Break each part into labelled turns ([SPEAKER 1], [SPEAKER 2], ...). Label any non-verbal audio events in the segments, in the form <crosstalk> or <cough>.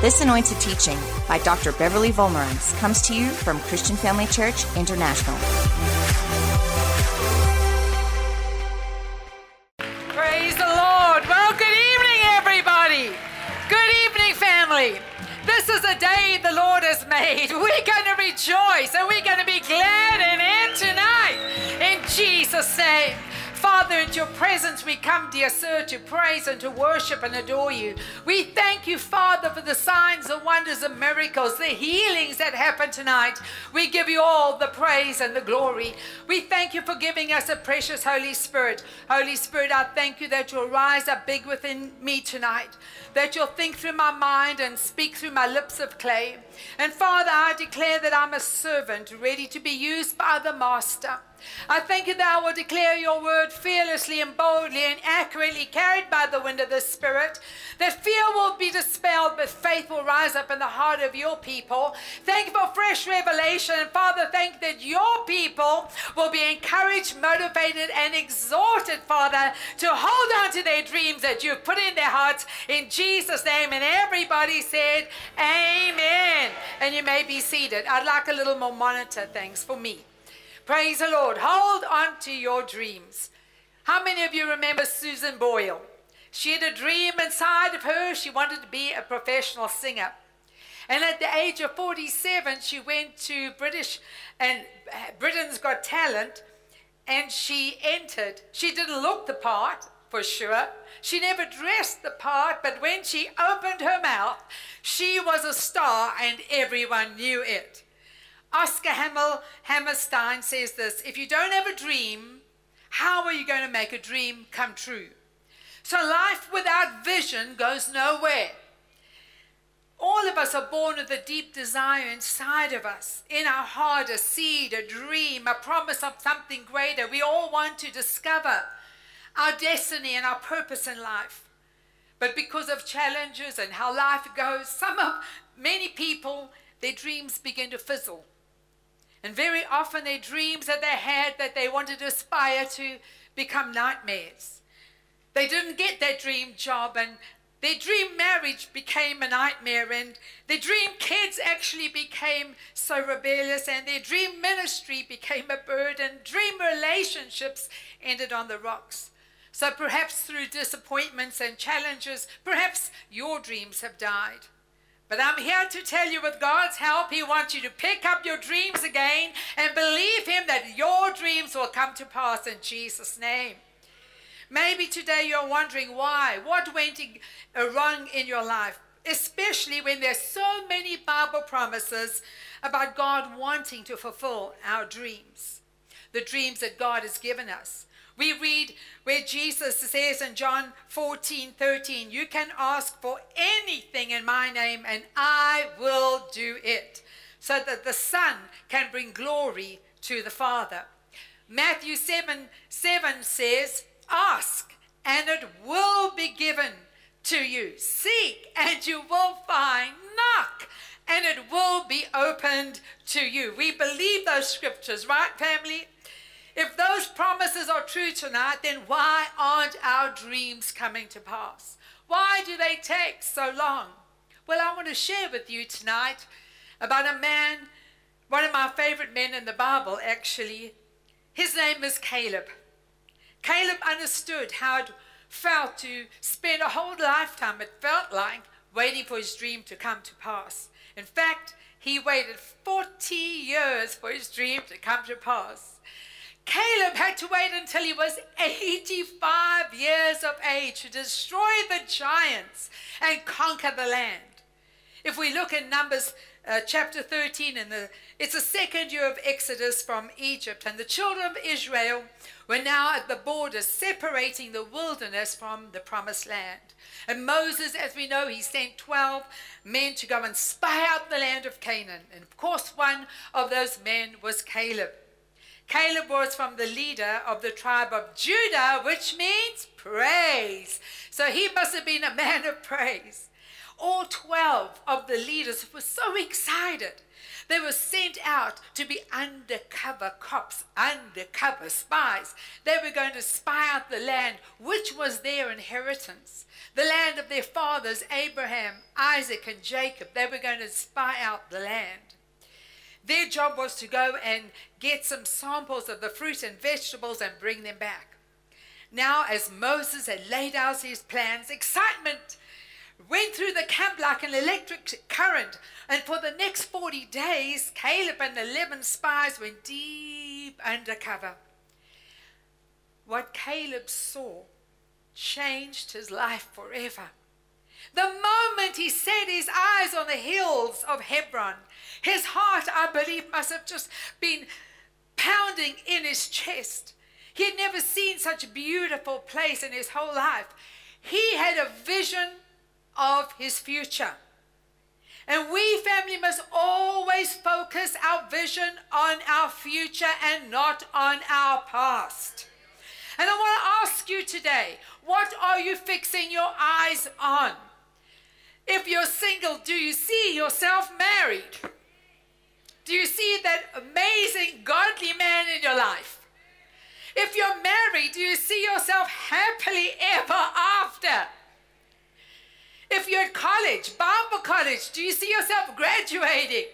[SPEAKER 1] This anointed teaching by Dr. Beverly Wolmarans comes to you from Christian Family Church International.
[SPEAKER 2] Praise the Lord. Well, good evening, everybody. Good evening, family. This is a day the Lord has made. <laughs> We're going to rejoice and we're going to be glad in it tonight. In Jesus' name. Father, in your presence we come, dear sir, to praise and to worship and adore you. We thank you, Father, for the signs and wonders and miracles, the healings that happen tonight. We give you all the praise and the glory. We thank you for giving us a precious Holy Spirit. Holy Spirit, I thank you that you'll rise up big within me tonight, that you'll think through my mind and speak through my lips of clay. And Father, I declare that I'm a servant ready to be used by the Master. I thank you that I will declare your word fearlessly and boldly and accurately carried by the wind of the Spirit. That fear will be dispelled, but faith will rise up in the heart of your people. Thank you for fresh revelation. And Father, thank you that your people will be encouraged, motivated, and exhorted, Father, to hold on to their dreams that you've put in their hearts in Jesus' name. And everybody said, Amen. And you may be seated. I'd like a little more monitor, thanks, for me. Praise the Lord. Hold on to your dreams. How many of you remember Susan Boyle? She had a dream inside of her. She wanted to be a professional singer. And at the age of 47, she went to British and Britain's Got Talent and she entered. She didn't look the part, for sure. She never dressed the part, but when she opened her mouth, she was a star and everyone knew it. Oscar Hamel, Hammerstein says this If you don't have a dream, how are you going to make a dream come true? So life without vision goes nowhere. All of us are born with a deep desire inside of us, in our heart, a seed, a dream, a promise of something greater. We all want to discover our destiny and our purpose in life. But because of challenges and how life goes, some of many people, their dreams begin to fizzle. And very often their dreams that they had that they wanted to aspire to become nightmares. They didn't get their dream job and their dream marriage became a nightmare and their dream kids actually became so rebellious and their dream ministry became a burden. Dream relationships ended on the rocks. So perhaps through disappointments and challenges, perhaps your dreams have died. But I'm here to tell you with God's help, He wants you to pick up your dreams again and believe Him that your dreams will come to pass in Jesus' name. Maybe today you're wondering why. What went uh, wrong in your life? Especially when there's so many Bible promises about God wanting to fulfill our dreams, the dreams that God has given us. We read where Jesus says in John 14 13, You can ask for anything in my name, and I will do it, so that the Son can bring glory to the Father. Matthew 7 7 says, Ask, and it will be given to you. Seek, and you will find. Knock, and it will be opened to you. We believe those scriptures, right, family? If those promises are true tonight, then why aren't our dreams coming to pass? Why do they take so long? Well, I want to share with you tonight about a man, one of my favorite men in the Bible, actually. His name is Caleb. Caleb understood how it felt to spend a whole lifetime, it felt like, waiting for his dream to come to pass. In fact, he waited 40 years for his dream to come to pass. Caleb had to wait until he was 85 years of age to destroy the giants and conquer the land. If we look in Numbers uh, chapter 13, in the, it's the second year of Exodus from Egypt, and the children of Israel were now at the border, separating the wilderness from the promised land. And Moses, as we know, he sent 12 men to go and spy out the land of Canaan. And of course, one of those men was Caleb. Caleb was from the leader of the tribe of Judah, which means praise. So he must have been a man of praise. all 12 of the leaders were so excited. They were sent out to be undercover cops, undercover spies. They were going to spy out the land, which was their inheritance. The land of their fathers, Abraham, Isaac, and Jacob. They were going to spy out the land. Their job was to go and get some samples of the fruit and vegetables and bring them back. Now, as Moses had laid out his plans, excitement went through the camp like an electric current. And for the next 40 days, Caleb and the 11 spies went deep undercover. What Caleb saw changed his life forever. The moment he set his eyes on the hills of Hebron, his heart, I believe, must have just been pounding in his chest. He had never seen such a beautiful place in his whole life. He had a vision of his future. And we, family, must always focus our vision on our future and not on our past. And I want to ask you today what are you fixing your eyes on? If you're single, do you see yourself married? Do you see that amazing, godly man in your life? If you're married, do you see yourself happily ever after? If you're at college, Bible college, do you see yourself graduating?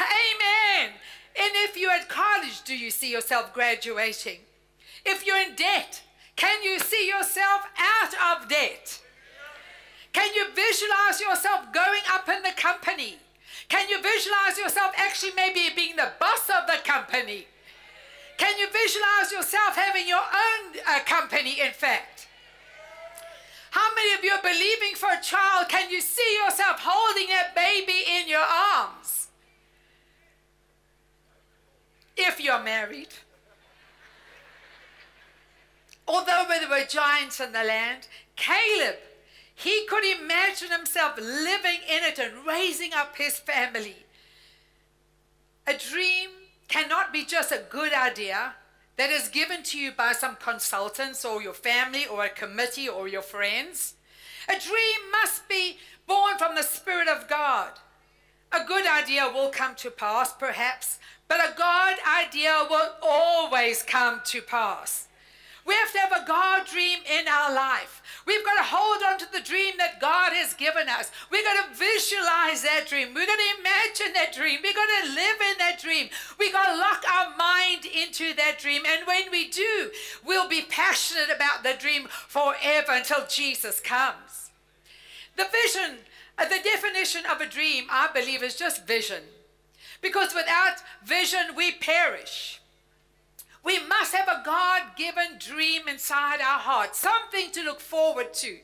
[SPEAKER 2] Amen. And if you're at college, do you see yourself graduating? If you're in debt, can you see yourself out of debt? Can you visualize yourself going up in the company? Can you visualize yourself actually maybe being the boss of the company? Can you visualize yourself having your own uh, company, in fact? How many of you are believing for a child? Can you see yourself holding that baby in your arms? If you're married. Although there were giants in the land, Caleb, he could imagine himself living in it and raising up his family. A dream cannot be just a good idea that is given to you by some consultants or your family or a committee or your friends. A dream must be born from the Spirit of God. A good idea will come to pass, perhaps, but a God idea will always come to pass. We have to have a God dream in our life. We've got to hold on to the dream that God has given us. We've got to visualize that dream. We've got to imagine that dream. We've got to live in that dream. We've got to lock our mind into that dream. And when we do, we'll be passionate about the dream forever until Jesus comes. The vision, uh, the definition of a dream, I believe, is just vision. Because without vision, we perish. We must have a God given dream inside our heart, something to look forward to.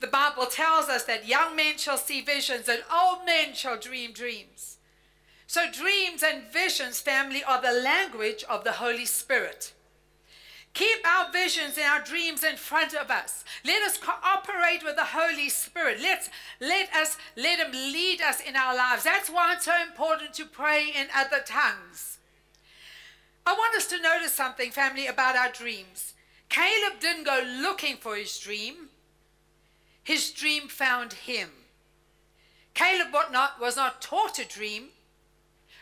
[SPEAKER 2] The Bible tells us that young men shall see visions and old men shall dream dreams. So, dreams and visions, family, are the language of the Holy Spirit. Keep our visions and our dreams in front of us. Let us cooperate with the Holy Spirit. Let's let us let Him lead us in our lives. That's why it's so important to pray in other tongues. I want us to notice something, family, about our dreams. Caleb didn't go looking for his dream, his dream found him. Caleb was not, taught a dream,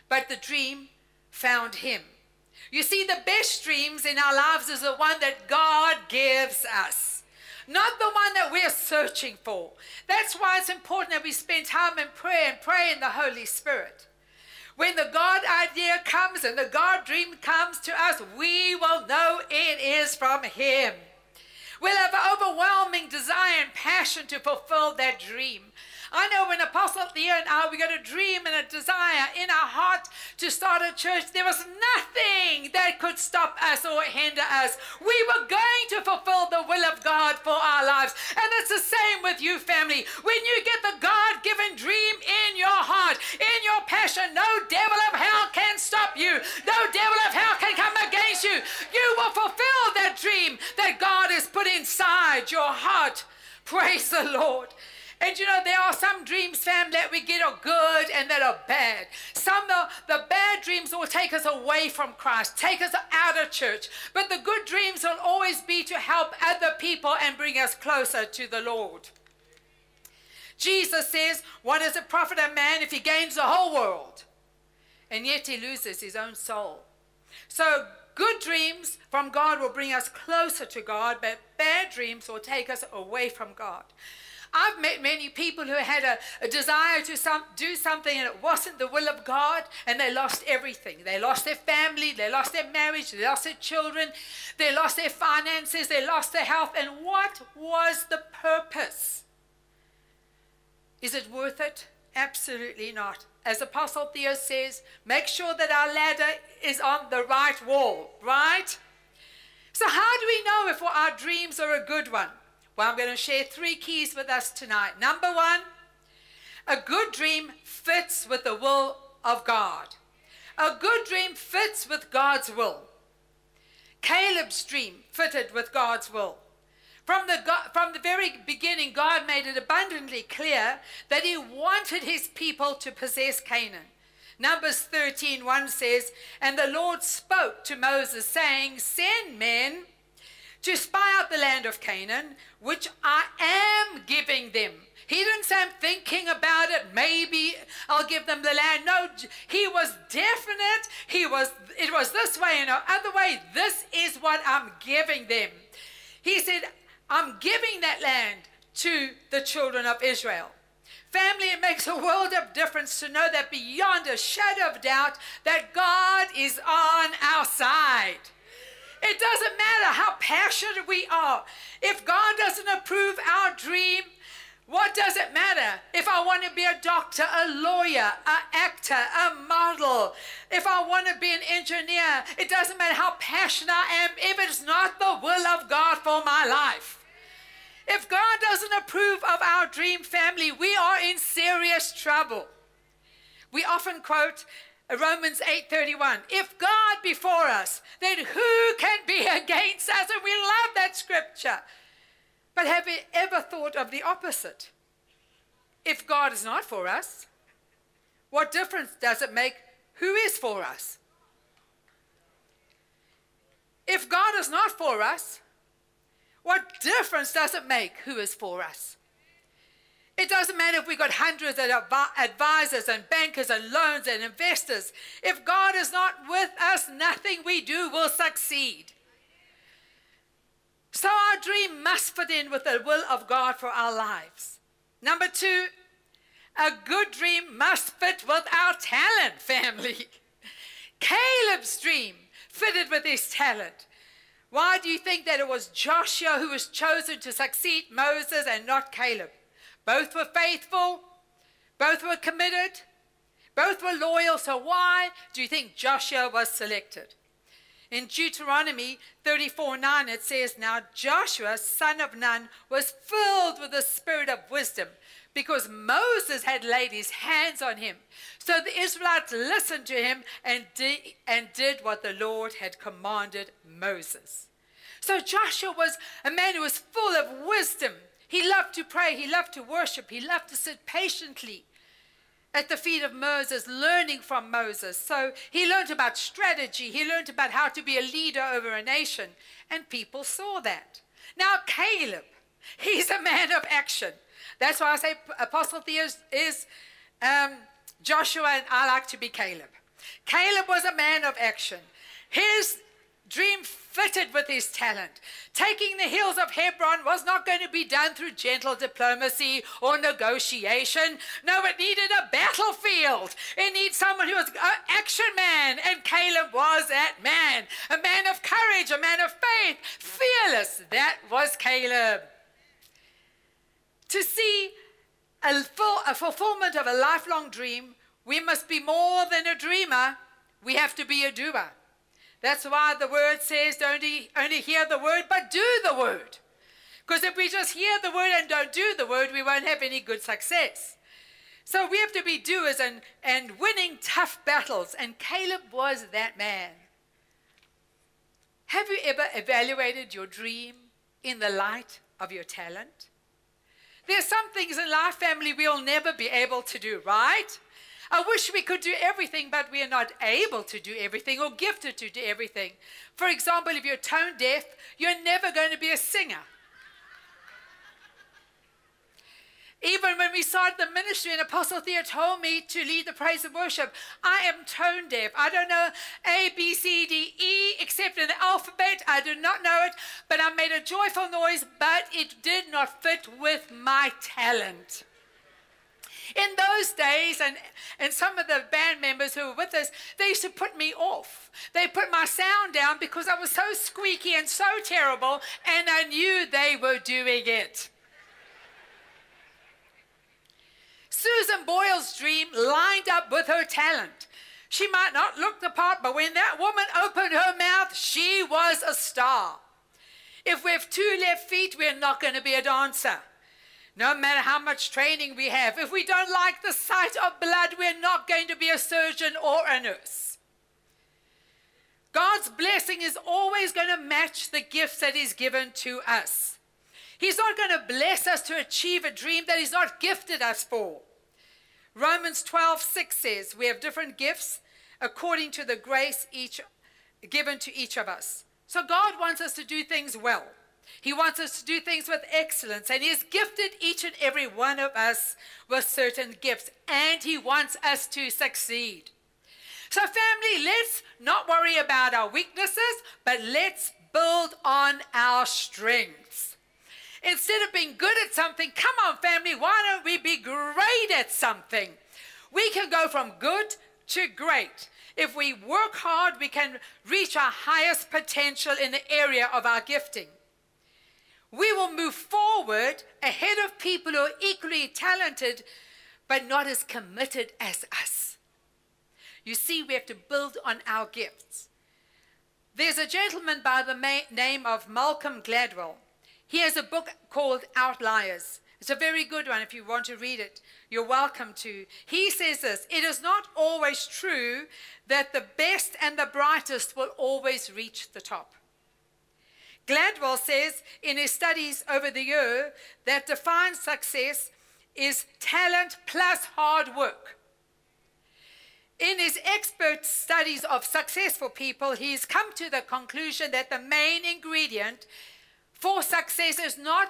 [SPEAKER 2] but the dream found him. You see, the best dreams in our lives is the one that God gives us, not the one that we're searching for. That's why it's important that we spend time in prayer and pray in the Holy Spirit. When the God idea comes and the God dream comes to us, we will know it is from Him. We'll have an overwhelming desire and passion to fulfill that dream. I know when Apostle Theo and I, ah, we got a dream and a desire in our heart to start a church, there was nothing that could stop us or hinder us. We were going to fulfill the will of God for our lives. And it's the same with you, family. When you get the God given dream in your heart, in your passion, no devil of hell can stop you. No devil of hell can come against you. You will fulfill that dream that God has put inside your heart. Praise the Lord. And you know, there are some dreams, fam, that we get are good and that are bad. Some of the, bad dreams will take us away from Christ, take us out of church. But the good dreams will always be to help other people and bring us closer to the Lord. Jesus says, What does it profit a man if he gains the whole world? And yet he loses his own soul. So, good dreams from God will bring us closer to God, but bad dreams will take us away from God. I've met many people who had a, a desire to some, do something and it wasn't the will of God and they lost everything. They lost their family, they lost their marriage, they lost their children, they lost their finances, they lost their health. And what was the purpose? Is it worth it? Absolutely not. As Apostle Theo says, make sure that our ladder is on the right wall, right? So, how do we know if our dreams are a good one? Well, I'm going to share three keys with us tonight. Number one, a good dream fits with the will of God. A good dream fits with God's will. Caleb's dream fitted with God's will. From the, from the very beginning, God made it abundantly clear that He wanted His people to possess Canaan. Numbers 13 1 says, And the Lord spoke to Moses, saying, Send men to spy out the land of Canaan, which I am giving them. He didn't say, I'm thinking about it. Maybe I'll give them the land. No, he was definite. He was, it was this way and no other way. This is what I'm giving them. He said, I'm giving that land to the children of Israel. Family, it makes a world of difference to know that beyond a shadow of doubt that God is on our side. It doesn't matter how passionate we are. If God doesn't approve our dream, what does it matter if I want to be a doctor, a lawyer, an actor, a model, if I want to be an engineer? It doesn't matter how passionate I am if it's not the will of God for my life. If God doesn't approve of our dream family, we are in serious trouble. We often quote Romans 8:31. If God be for us, then who can be <laughs> against us? And we love that scripture. But have you ever thought of the opposite? If God is not for us, what difference does it make who is for us? If God is not for us, what difference does it make who is for us? It doesn't matter if we've got hundreds of advisors and bankers and loans and investors. If God is not with us, nothing we do will succeed. So our dream must fit in with the will of God for our lives. Number two, a good dream must fit with our talent, family. <laughs> Caleb's dream fitted with his talent. Why do you think that it was Joshua who was chosen to succeed Moses and not Caleb? Both were faithful, both were committed, both were loyal. So, why do you think Joshua was selected? In Deuteronomy 34 9, it says, Now Joshua, son of Nun, was filled with the spirit of wisdom because Moses had laid his hands on him. So the Israelites listened to him and did, and did what the Lord had commanded Moses. So Joshua was a man who was full of wisdom. He loved to pray, he loved to worship, he loved to sit patiently at the feet of Moses, learning from Moses. So he learned about strategy, he learned about how to be a leader over a nation, and people saw that. Now, Caleb, <laughs> he's a man of action. That's why I say Apostle Theos is um, Joshua, and I like to be Caleb. Caleb was a man of action. His dream fitted with his talent. Taking the hills of Hebron was not going to be done through gentle diplomacy or negotiation. No, it needed a battlefield. It needed someone who was an action man, and Caleb was that man. A man of courage, a man of faith, fearless. That was Caleb. To see a, full, a fulfillment of a lifelong dream, we must be more than a dreamer. We have to be a doer. That's why the word says don't only hear the word, but do the word. Because if we just hear the word and don't do the word, we won't have any good success. So we have to be doers and, and winning tough battles. And Caleb was that man. Have you ever evaluated your dream in the light of your talent? There's some things in life, family, we'll never be able to do, right? I wish we could do everything, but we are not able to do everything or gifted to do everything. For example, if you're tone deaf, you're never going to be a singer. Even when we started the ministry and Apostle Theo told me to lead the praise and worship, I am tone deaf. I don't know A, B, C, D, E, except in the alphabet. I do not know it, but I made a joyful noise, but it did not fit with my talent. In those days, and, and some of the band members who were with us, they used to put me off. They put my sound down because I was so squeaky and so terrible, and I knew they were doing it. Susan Boyle's dream lined up with her talent. She might not look the part, but when that woman opened her mouth, she was a star. If we have two left feet, we're not going to be a dancer. No matter how much training we have, if we don't like the sight of blood, we're not going to be a surgeon or a nurse. God's blessing is always going to match the gifts that He's given to us. He's not going to bless us to achieve a dream that He's not gifted us for. Romans 12, 6 says, We have different gifts according to the grace each given to each of us. So God wants us to do things well. He wants us to do things with excellence, and He has gifted each and every one of us with certain gifts, and He wants us to succeed. So, family, let's not worry about our weaknesses, but let's build on our strengths. Instead of being good at something, come on, family, why don't we be great at something? We can go from good to great. If we work hard, we can reach our highest potential in the area of our gifting. We will move forward ahead of people who are equally talented, but not as committed as us. You see, we have to build on our gifts. There's a gentleman by the name of Malcolm Gladwell. He has a book called Outliers. It's a very good one if you want to read it. You're welcome to. He says this It is not always true that the best and the brightest will always reach the top. Gladwell says in his studies over the year that defines success is talent plus hard work. In his expert studies of successful people, he's come to the conclusion that the main ingredient for success is not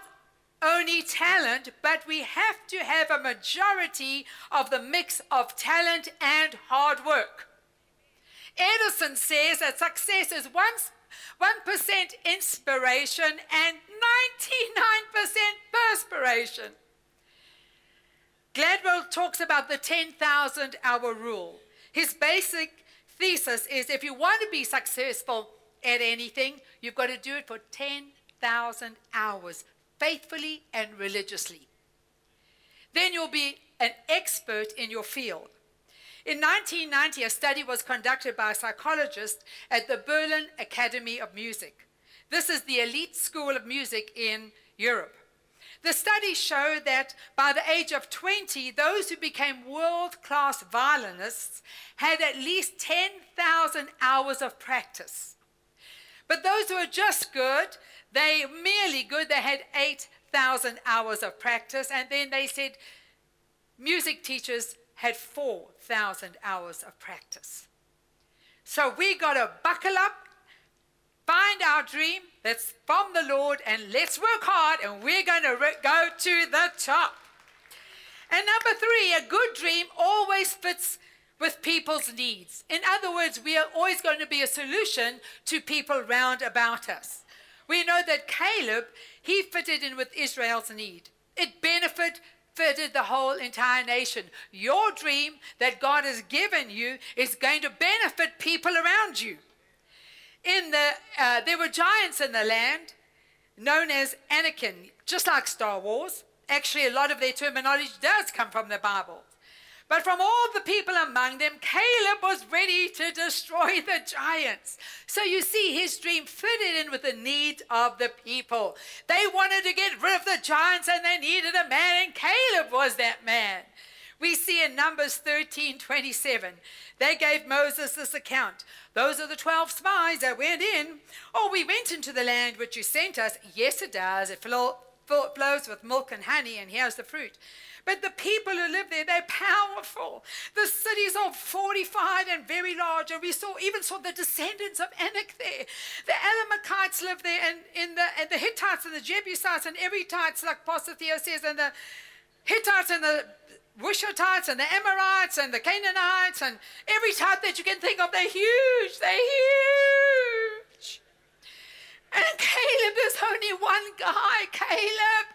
[SPEAKER 2] only talent, but we have to have a majority of the mix of talent and hard work. Edison says that success is 1%, 1% inspiration and 99% perspiration. Gladwell talks about the 10,000 hour rule. His basic thesis is if you want to be successful at anything, you've got to do it for 10,000 hours faithfully and religiously. Then you'll be an expert in your field. In 1990, a study was conducted by a psychologist at the Berlin Academy of Music. This is the elite school of music in Europe. The study showed that by the age of 20, those who became world class violinists had at least 10,000 hours of practice. But those who were just good they merely good, they had 8,000 hours of practice, and then they said music teachers had 4,000 hours of practice. So we got to buckle up, find our dream that's from the Lord, and let's work hard, and we're going to re- go to the top. And number three, a good dream always fits with people's needs. In other words, we are always going to be a solution to people round about us. We know that Caleb, he fitted in with Israel's need. It benefited fitted the whole entire nation. Your dream that God has given you is going to benefit people around you. In the, uh, there were giants in the land known as Anakin, just like Star Wars. Actually, a lot of their terminology does come from the Bible. But from all the people among them, Caleb was ready to destroy the giants. So you see, his dream fitted in with the need of the people. They wanted to get rid of the giants and they needed a man, and Caleb was that man. We see in Numbers 13 27, they gave Moses this account. Those are the 12 spies that went in. Oh, we went into the land which you sent us. Yes, it does. It flows with milk and honey, and here's the fruit. But the people who live there, they're powerful. The cities are fortified and very large. And we saw even saw the descendants of Anak there. The Amalekites live there, and in the and the Hittites and the Jebusites and Evites, like Pastor Theo says, and the Hittites and the Wishatites and the Amorites and the Canaanites and every type that you can think of. They're huge. They're huge. And Caleb, there's only one guy, Caleb.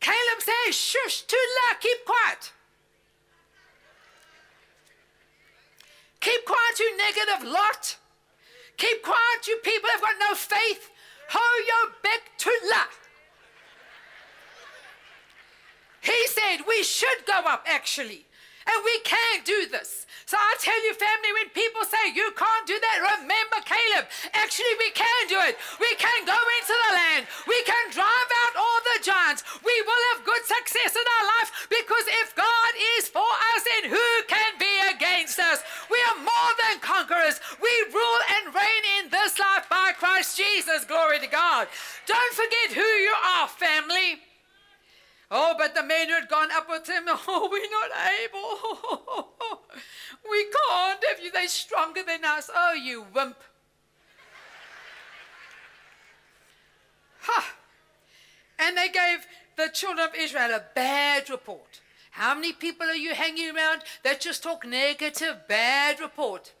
[SPEAKER 2] Caleb says, shush, Tula, keep quiet. Keep quiet, you negative lot. Keep quiet, you people have got no faith. Ho your back to la. He said we should go up actually. And we can do this. So I tell you, family, when people say you can't do that, remember Caleb. Actually, we can do it. We can go into the land. We can drive out all the giants. We will have good success in our life because if God is for us, then who can be against us? We are more than conquerors. We rule and reign in this life by Christ Jesus. Glory to God. Don't forget who you are, family. Oh, but the men who had gone up with him, <laughs> oh, we're not able. <laughs> we can't. If you, they're stronger than us. Oh, you wimp. ha! And they gave the children of Israel a bad report. How many people are you hanging around that just talk negative, bad report?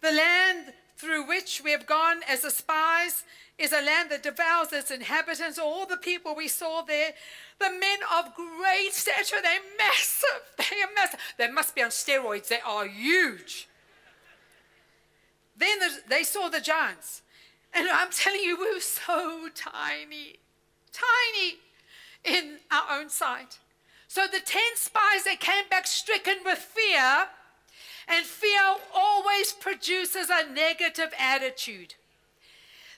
[SPEAKER 2] The land through which we have gone as spies is a land that devours its inhabitants. All the people we saw there, the men of great stature, they're massive. <laughs> They are massive. They must be on steroids. They are huge. Then the, they saw the giants. And I'm telling you, <laughs> we were so tiny, tiny in our own sight. So the 10 spies, they came back stricken with fear. And fear always produces a negative attitude.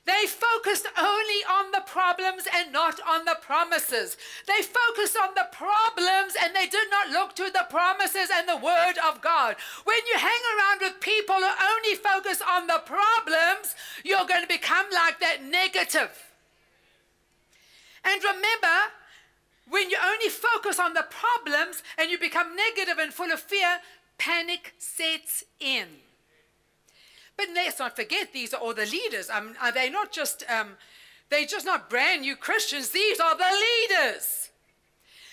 [SPEAKER 2] They focused only on the problems and not on the promises. They focused on the problems and they did not look to the promises and the word of God. When you hang around with people who only focus on the problems, you're going to become like that negative. And remember, when you only focus on the problems and you become negative and full of fear, panic sets in. But let's not forget, these are all the leaders. Um, are they not just, um, they're just not brand new Christians. These are the leaders.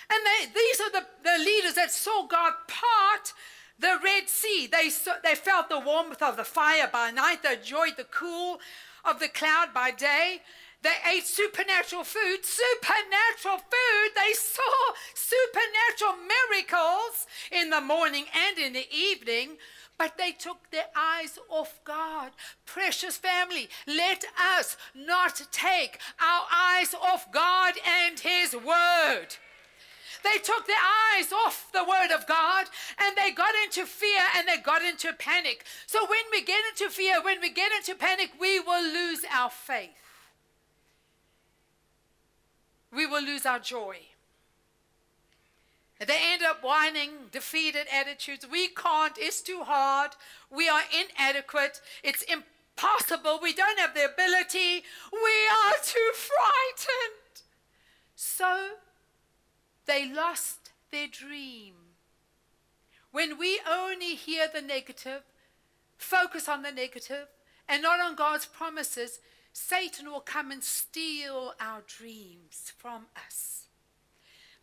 [SPEAKER 2] And they, these are the, the leaders that saw God part the Red Sea. They, saw, they felt the warmth of the fire by night. They enjoyed the cool of the cloud by day. They ate supernatural food, supernatural food. They saw supernatural miracles in the morning and in the evening but they took their eyes off God. Precious family, let us not take our eyes off God and His Word. They took their eyes off the Word of God and they got into fear and they got into panic. So when we get into fear, when we get into panic, we will lose our faith. We will lose our joy. They end up whining, defeated attitudes. We can't, it's too hard. We are inadequate. It's impossible. We don't have the ability. We are too frightened. So they lost their dream. When we only hear the negative, focus on the negative, and not on God's promises, Satan will come and steal our dreams from us.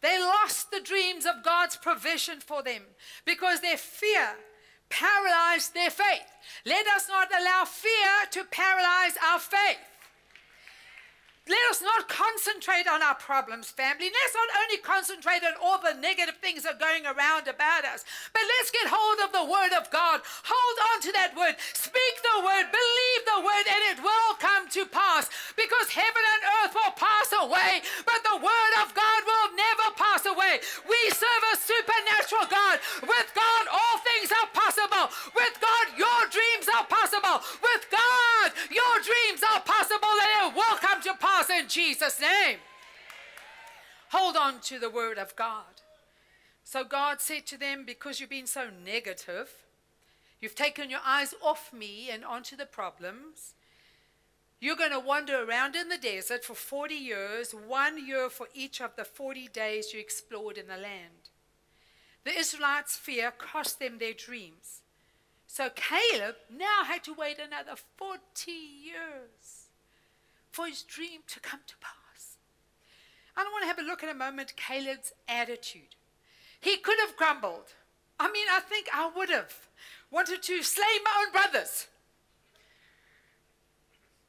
[SPEAKER 2] They lost the dreams of God's provision for them because their fear paralyzed their faith. Let us not allow fear to paralyze our faith. Let us not concentrate on our problems, family. Let's not only concentrate on all the negative things that are going around about us, but let's get hold of the Word of God. Hold on to that Word. Speak the Word. Believe the Word, and it will come to pass. Because heaven and earth will pass away, but the Word of God will With God, all things are possible. With God, your dreams are possible. With God, your dreams are possible, and it will come to pass in Jesus' name. Hold on to the word of God. So God said to them, Because you've been so negative, you've taken your eyes off me and onto the problems. You're going to wander around in the desert for 40 years, one year for each of the 40 days you explored in the land. The Israelites' fear cost them their dreams. So Caleb now had to wait another 40 years for his dream to come to pass. I want to have a look at a moment Caleb's attitude. He could have grumbled. I mean, I think I would have wanted to slay my own brothers.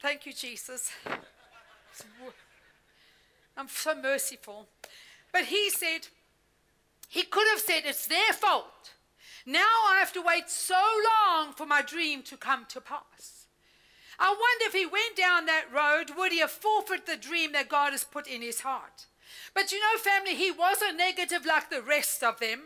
[SPEAKER 2] Thank you, Jesus. I'm so merciful. But he said, he could have said, it's their fault. Now I have to wait so long for my dream to come to pass. I wonder if he went down that road, would he have forfeited the dream that God has put in his heart? But you know, family, he wasn't negative like the rest of them.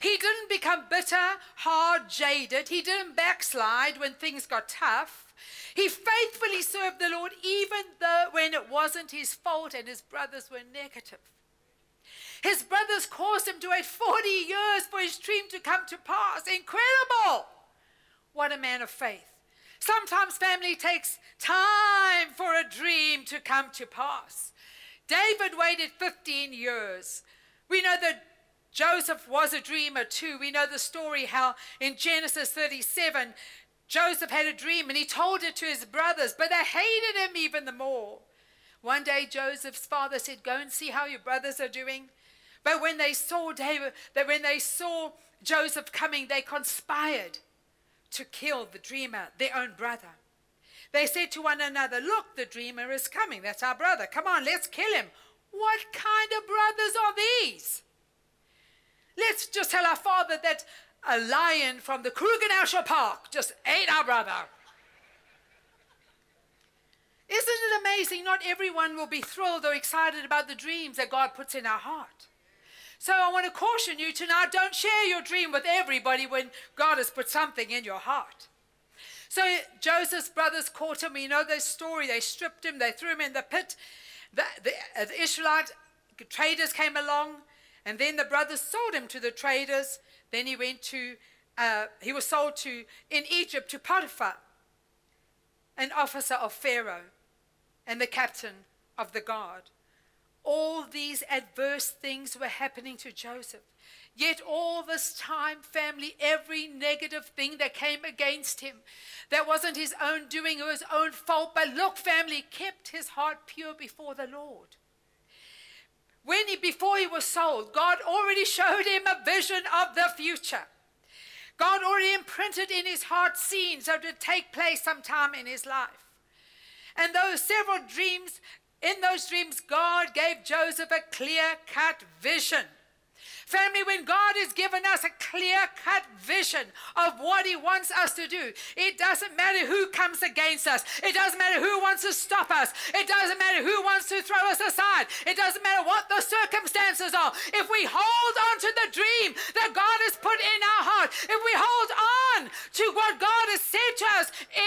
[SPEAKER 2] He didn't become bitter, hard, jaded. He didn't backslide when things got tough. He faithfully served the Lord even though when it wasn't his fault and his brothers were negative. His brothers caused him to wait 40 years for his dream to come to pass. Incredible! What a man of faith. Sometimes family takes time for a dream to come to pass. David waited 15 years. We know that Joseph was a dreamer too. We know the story how in Genesis 37, Joseph had a dream and he told it to his brothers, but they hated him even the more. One day, Joseph's father said, Go and see how your brothers are doing. But when they saw David, that when they saw Joseph coming, they conspired to kill the dreamer, their own brother. They said to one another, Look, the dreamer is coming. That's our brother. Come on, let's kill him. What kind of brothers are these? Let's just tell our father that a lion from the Kruger National Park just ate our brother. Isn't it amazing? Not everyone will be thrilled or excited about the dreams that God puts in our heart. So I want to caution you tonight don't share your dream with everybody when God has put something in your heart. So Joseph's brothers caught him. You know their story. They stripped him, they threw him in the pit. The, the, uh, the Ishmaelite traders came along, and then the brothers sold him to the traders. Then he went to, uh, he was sold to, in Egypt, to Potiphar, an officer of Pharaoh and the captain of the guard all these adverse things were happening to Joseph. Yet, all this time, family, every negative thing that came against him, that wasn't his own doing or his own fault, but look, family, kept his heart pure before the Lord. When he, before he was sold, God already showed him a vision of the future. God already imprinted in his heart scenes that would take place sometime in his life. And those several dreams in those dreams, God gave Joseph a clear cut vision Family, when God has given us a clear cut vision of what He wants us to do, it doesn't matter who comes against us. It doesn't matter who wants to stop us. It doesn't matter who wants to throw us aside. It doesn't matter what the circumstances are. If we hold on to the dream that God has put in our heart, if we hold on to what God has said to us,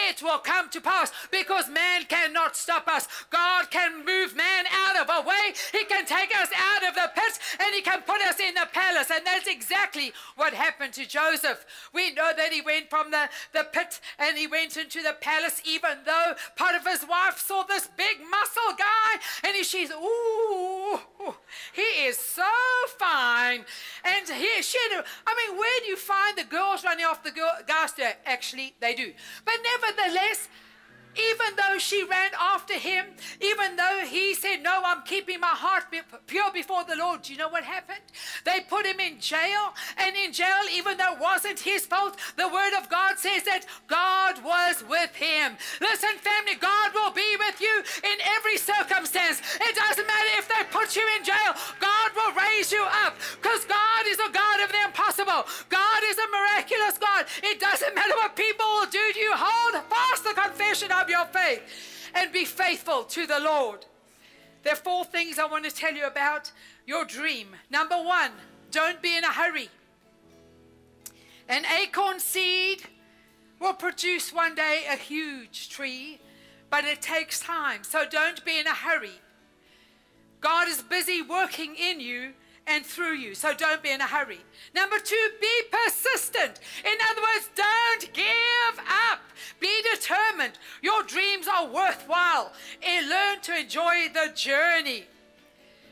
[SPEAKER 2] it will come to pass because man cannot stop us. God can move man out of a way. He can take us out of the pit and he can put us in the palace. And that's exactly what happened to Joseph. We know that he went from the, the pit and he went into the palace, even though Potiphar's wife saw this big muscle guy and he, she's, ooh, he is so fine. And he, she, I mean, where do you find the girls running off the gas there? Actually, they do. But nevertheless, even though she ran after him, even though he said, No, I'm keeping my heart pure before the Lord, do you know what happened? They put him in jail, and in jail, even though it wasn't his fault, the word of God says that God was with him. Listen, family, God will be with you in every circumstance. It doesn't matter if they put you in jail, God will raise you up because God is a God of the impossible. God is a miraculous God. It doesn't matter what people will do to you, hold fast the confession your faith and be faithful to the Lord. There are four things I want to tell you about your dream. Number one, don't be in a hurry. An acorn seed will produce one day a huge tree, but it takes time. So don't be in a hurry. God is busy working in you and through you. So don't be in a hurry. Number two, be persistent. In other words, don't give up. Be determined. Your dreams are worthwhile. And learn to enjoy the journey.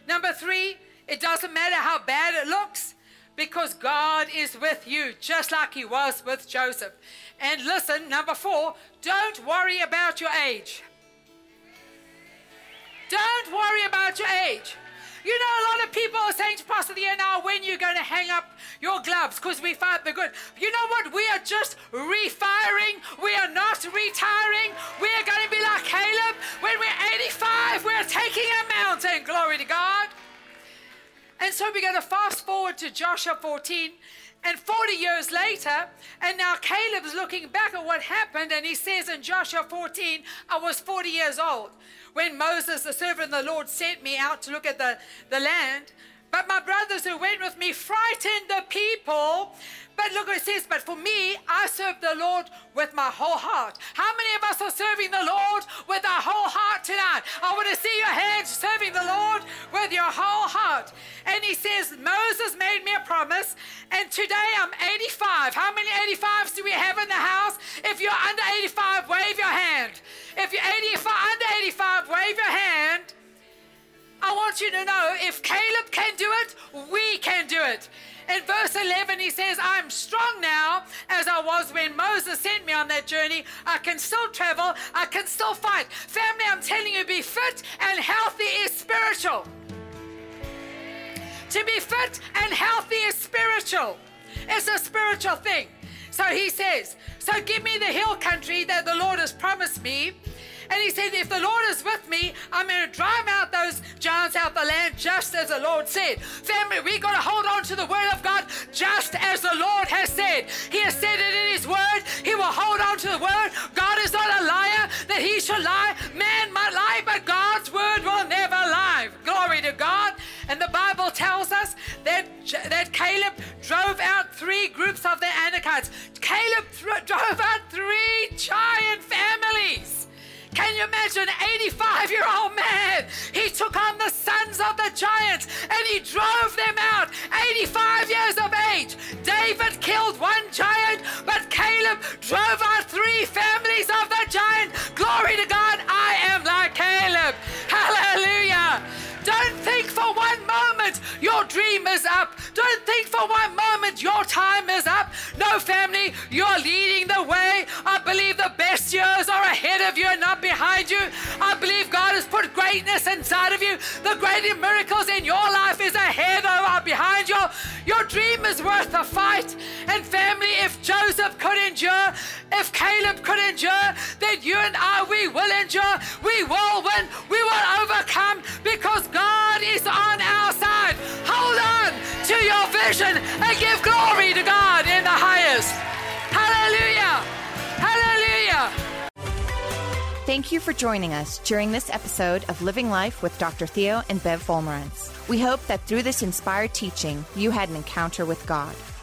[SPEAKER 2] Number three, it doesn't matter how bad it looks because God is with you, just like He was with Joseph. And listen, number four, don't worry about your age. Don't worry about your age. You know, a lot of people are saying to Pastor the now, when you're going to hang up your gloves because we fight the good. You know what? We are just refiring. We are not retiring. We are going to be like Caleb. When we're 85, we're taking a mountain. Glory to God. And so we're going to fast forward to Joshua 14. And 40 years later, and now Caleb's looking back at what happened, and he says in Joshua 14, I was 40 years old when Moses, the servant of the Lord, sent me out to look at the, the land. But my brothers who went with me frightened the people but look what it says, but for me, I serve the Lord with my whole heart. How many of us are serving the Lord with our whole heart tonight? I want to see your hands serving the Lord with your whole heart. And he says, Moses made me a promise, and today I'm 85. How many 85s do we have in the house? If you're under 85, wave your hand. If you're 85, under 85, wave your hand. I want you to know if Caleb can do it, we can do it. In verse 11, he says, I'm strong now as I was when Moses sent me on that journey. I can still travel, I can still fight. Family, I'm telling you, be fit and healthy is spiritual. To be fit and healthy is spiritual. It's a spiritual thing. So he says, So give me the hill country that the Lord has promised me and he said, If the Lord is with me, I'm going to drive out those giants out the land just as the Lord said. Family, we got to hold on to the word of God just as the Lord has said. He has said it in his word. He will hold on to the word. God is not a liar that he shall lie. Man might lie, but God's word will never lie. Glory to God. And the Bible tells us that, that Caleb drove out three groups of the Anakites. Caleb drove out three giant families. Can you imagine? 85 year old man. He took on the sons of the giants and he drove them out. 85 years of age. David killed one giant, but Caleb drove out three families of the giant. Glory to God. Moment your dream is up. Don't think for one moment your time is up. No, family, you're leading the way. I believe the best years are ahead of you and not behind you. I believe God has put greatness inside of you. The greatest miracles in your life is ahead of or behind you. Your dream is worth a fight. And family, if Joseph could endure, if Caleb could endure, then you and I, we will endure. We will win. We will overcome because God is on our side. Hold on to your vision and give glory to God in the highest. Hallelujah. Hallelujah.
[SPEAKER 1] Thank you for joining us during this episode of Living Life with Dr. Theo and Bev Wolmarans. We hope that through this inspired teaching, you had an encounter with God.